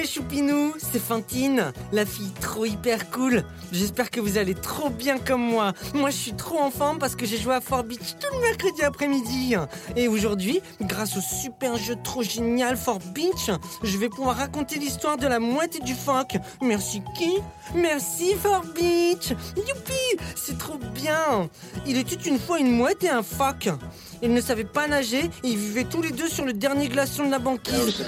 mes c'est Fantine, la fille trop hyper cool. J'espère que vous allez trop bien comme moi. Moi, je suis trop en forme parce que j'ai joué à Fort Beach tout le mercredi après-midi. Et aujourd'hui, grâce au super jeu trop génial Fort Beach, je vais pouvoir raconter l'histoire de la mouette et du phoque. Merci qui? Merci Fort Beach Youpi C'est trop bien Il était une fois une mouette et un phoque. Ils ne savaient pas nager et ils vivaient tous les deux sur le dernier glaçon de la banquise.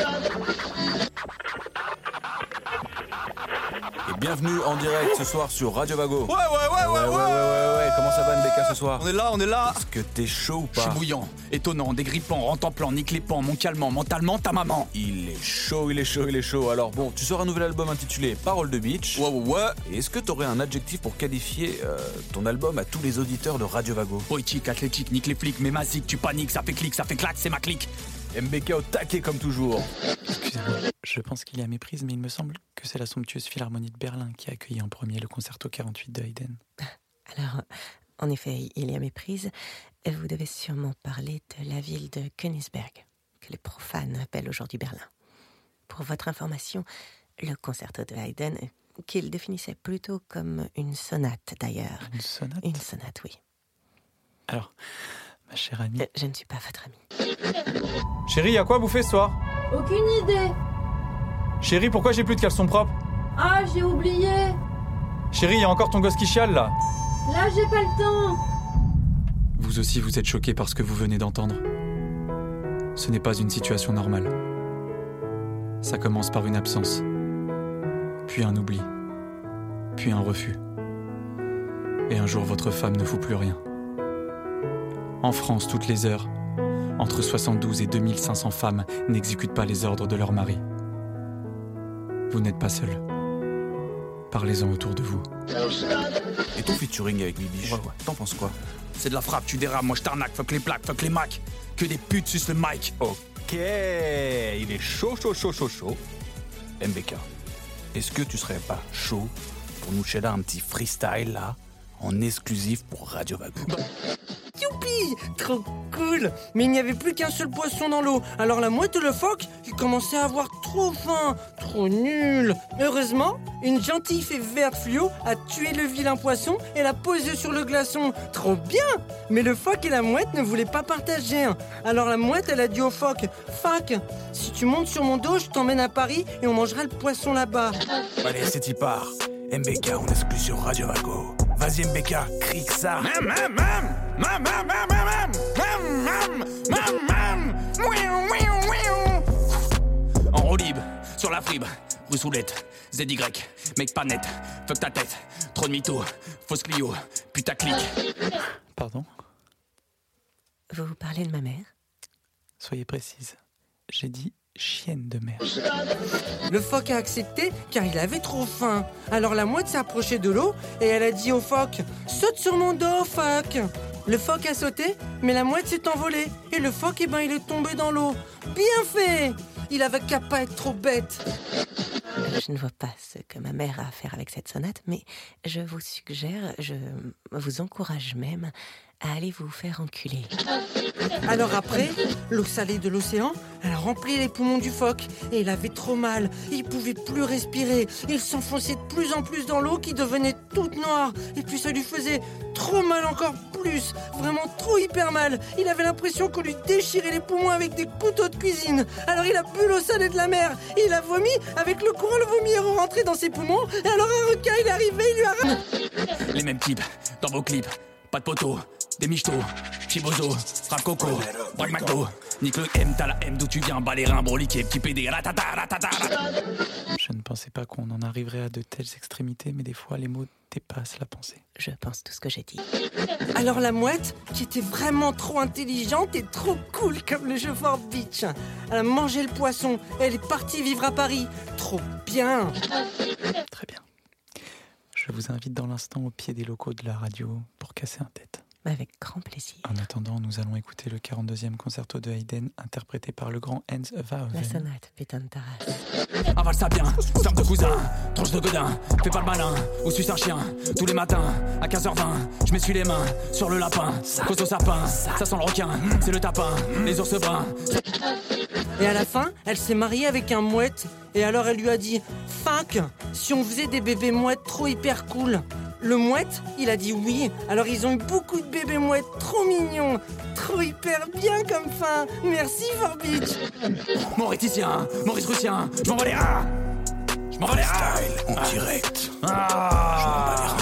Bienvenue en direct ce soir sur Radio Vago. Ouais, ouais, ouais, ouais, ouais, ouais, Comment ça va MBK ce soir On est là, on est là. Est-ce que t'es chaud ou Je suis pas bouillant, étonnant, dégrippant, rentemplant, niclépant, mon calmant, mentalement, ta maman. Il est chaud, il est chaud, il est chaud. Alors bon, tu sors un nouvel album intitulé Parole de Beach. Ouais, ouais, ouais. Et est-ce que t'aurais un adjectif pour qualifier euh, ton album à tous les auditeurs de Radio Vago Poétique, athlétique, nique les flics, mais masique, tu paniques, ça fait clic, ça fait clac, c'est ma clique. MBK au taquet comme toujours. Excusez-moi, je pense qu'il y a méprise, mais il me semble que c'est la somptueuse Philharmonie de Berlin qui a accueilli en premier le concerto 48 de Haydn. Alors, en effet, il y a méprise. Vous devez sûrement parler de la ville de Königsberg, que les profanes appellent aujourd'hui Berlin. Pour votre information, le concerto de Haydn, qu'il définissait plutôt comme une sonate d'ailleurs. Une sonate? Une sonate, oui. Alors, ma chère amie, Euh, Je ne suis pas votre amie. Chérie, y'a quoi à bouffer ce soir? Aucune idée. Chérie, pourquoi j'ai plus de caleçon propre Ah, j'ai oublié. Chérie, y a encore ton gosse qui chiale là Là, j'ai pas le temps. vous aussi vous êtes choqué par ce que vous venez d'entendre. Ce n'est pas une situation normale. Ça commence par une absence, puis un oubli, puis un refus. Et un jour votre femme ne fout plus rien. En France, toutes les heures, entre 72 et 2500 femmes n'exécutent pas les ordres de leur mari. Vous n'êtes pas seul. Parlez-en autour de vous. Et ton featuring avec Bibiche Ouais, ouais. T'en penses quoi? C'est de la frappe, tu dérames, moi je t'arnaque, fuck les plaques, fuck les macs. Que des putes sucent le mic. Ok, il est chaud, chaud, chaud, chaud, chaud. MBK, est-ce que tu serais pas chaud pour nous shader un petit freestyle là, en exclusif pour Radio Vago Youpi Trop cool Mais il n'y avait plus qu'un seul poisson dans l'eau. Alors la mouette et le phoque, ils commençaient à avoir trop faim. Trop nul Heureusement, une gentille fée verte fluo a tué le vilain poisson et l'a posé sur le glaçon. Trop bien Mais le phoque et la mouette ne voulaient pas partager. Alors la mouette, elle a dit au phoque Phoque, si tu montes sur mon dos, je t'emmène à Paris et on mangera le poisson là-bas. Allez, c'est y part. MBK, on exclut sur Radio Vago. Vas-y MBK, crie que ça. Mam, mam, mam, mam, mam, mam, mam, mam, mam, mam, mam, mouiou, mouiou, mouiou. En roue libre, sur la fribre, rue Soulette, ZY, mec pas net, fuck ta tête, trop de mytho, fausse Clio, putaclic. Pardon Vous vous parlez de ma mère Soyez précise. J'ai dit chienne de mer. Le phoque a accepté car il avait trop faim. Alors la mouette s'est approchée de l'eau et elle a dit au phoque Saute sur mon dos, phoque Le phoque a sauté, mais la mouette s'est envolée. Et le phoque, eh ben, il est tombé dans l'eau. Bien fait Il avait qu'à pas être trop bête. Je ne vois pas ce que ma mère a à faire avec cette sonate, mais je vous suggère, je vous encourage même à aller vous faire enculer. Alors après, l'eau salée de l'océan, elle a rempli les poumons du phoque et il avait trop mal. Il pouvait plus respirer. Il s'enfonçait de plus en plus dans l'eau qui devenait toute noire. Et puis ça lui faisait trop mal encore plus. Vraiment trop hyper mal. Il avait l'impression qu'on lui déchirait les poumons avec des couteaux de cuisine. Alors il a bu l'eau salée de la mer et il a vomi avec le courant le vomi est rentré dans ses poumons. Et alors un requin il est arrivé, il lui a Les mêmes types, dans vos clips, pas de poteau, des michtos, Chibozo, Rap Coco, Braque McDo, Nique le M, t'as la M d'où tu viens, bas les reins, broliqué, petit PD, ratata, ratata, ratata. Je ne pensais pas qu'on en arriverait à de telles extrémités, mais des fois les mots dépassent la pensée. Je pense tout ce que j'ai dit. Alors la mouette, qui était vraiment trop intelligente et trop cool comme le jeu Fort Beach, elle a mangé le poisson et elle est partie vivre à Paris. Trop bien Très bien. Je vous invite dans l'instant au pied des locaux de la radio pour casser un tête. Avec grand plaisir. En attendant, nous allons écouter le 42e concerto de Haydn interprété par le grand Hans La Verhoeven. sonate, putain de ta race. Avale ça bien, ferme de cousin, tranche de godin, fais pas le malin, ou suis un chien, tous les matins, à 15h20, je m'essuie les mains, sur le lapin, cause au sapin, ça sent le requin, c'est le tapin, les ours bruns, Et à la fin, elle s'est mariée avec un mouette. Et alors elle lui a dit Fuck, si on faisait des bébés mouettes trop hyper cool. Le mouette, il a dit oui. Alors ils ont eu beaucoup de bébés mouettes, trop mignons, trop hyper bien comme fin. Merci Forbitch. Mauriticien, Maurice Russien, je m'en les ah Je m'en les ah en direct. Ah.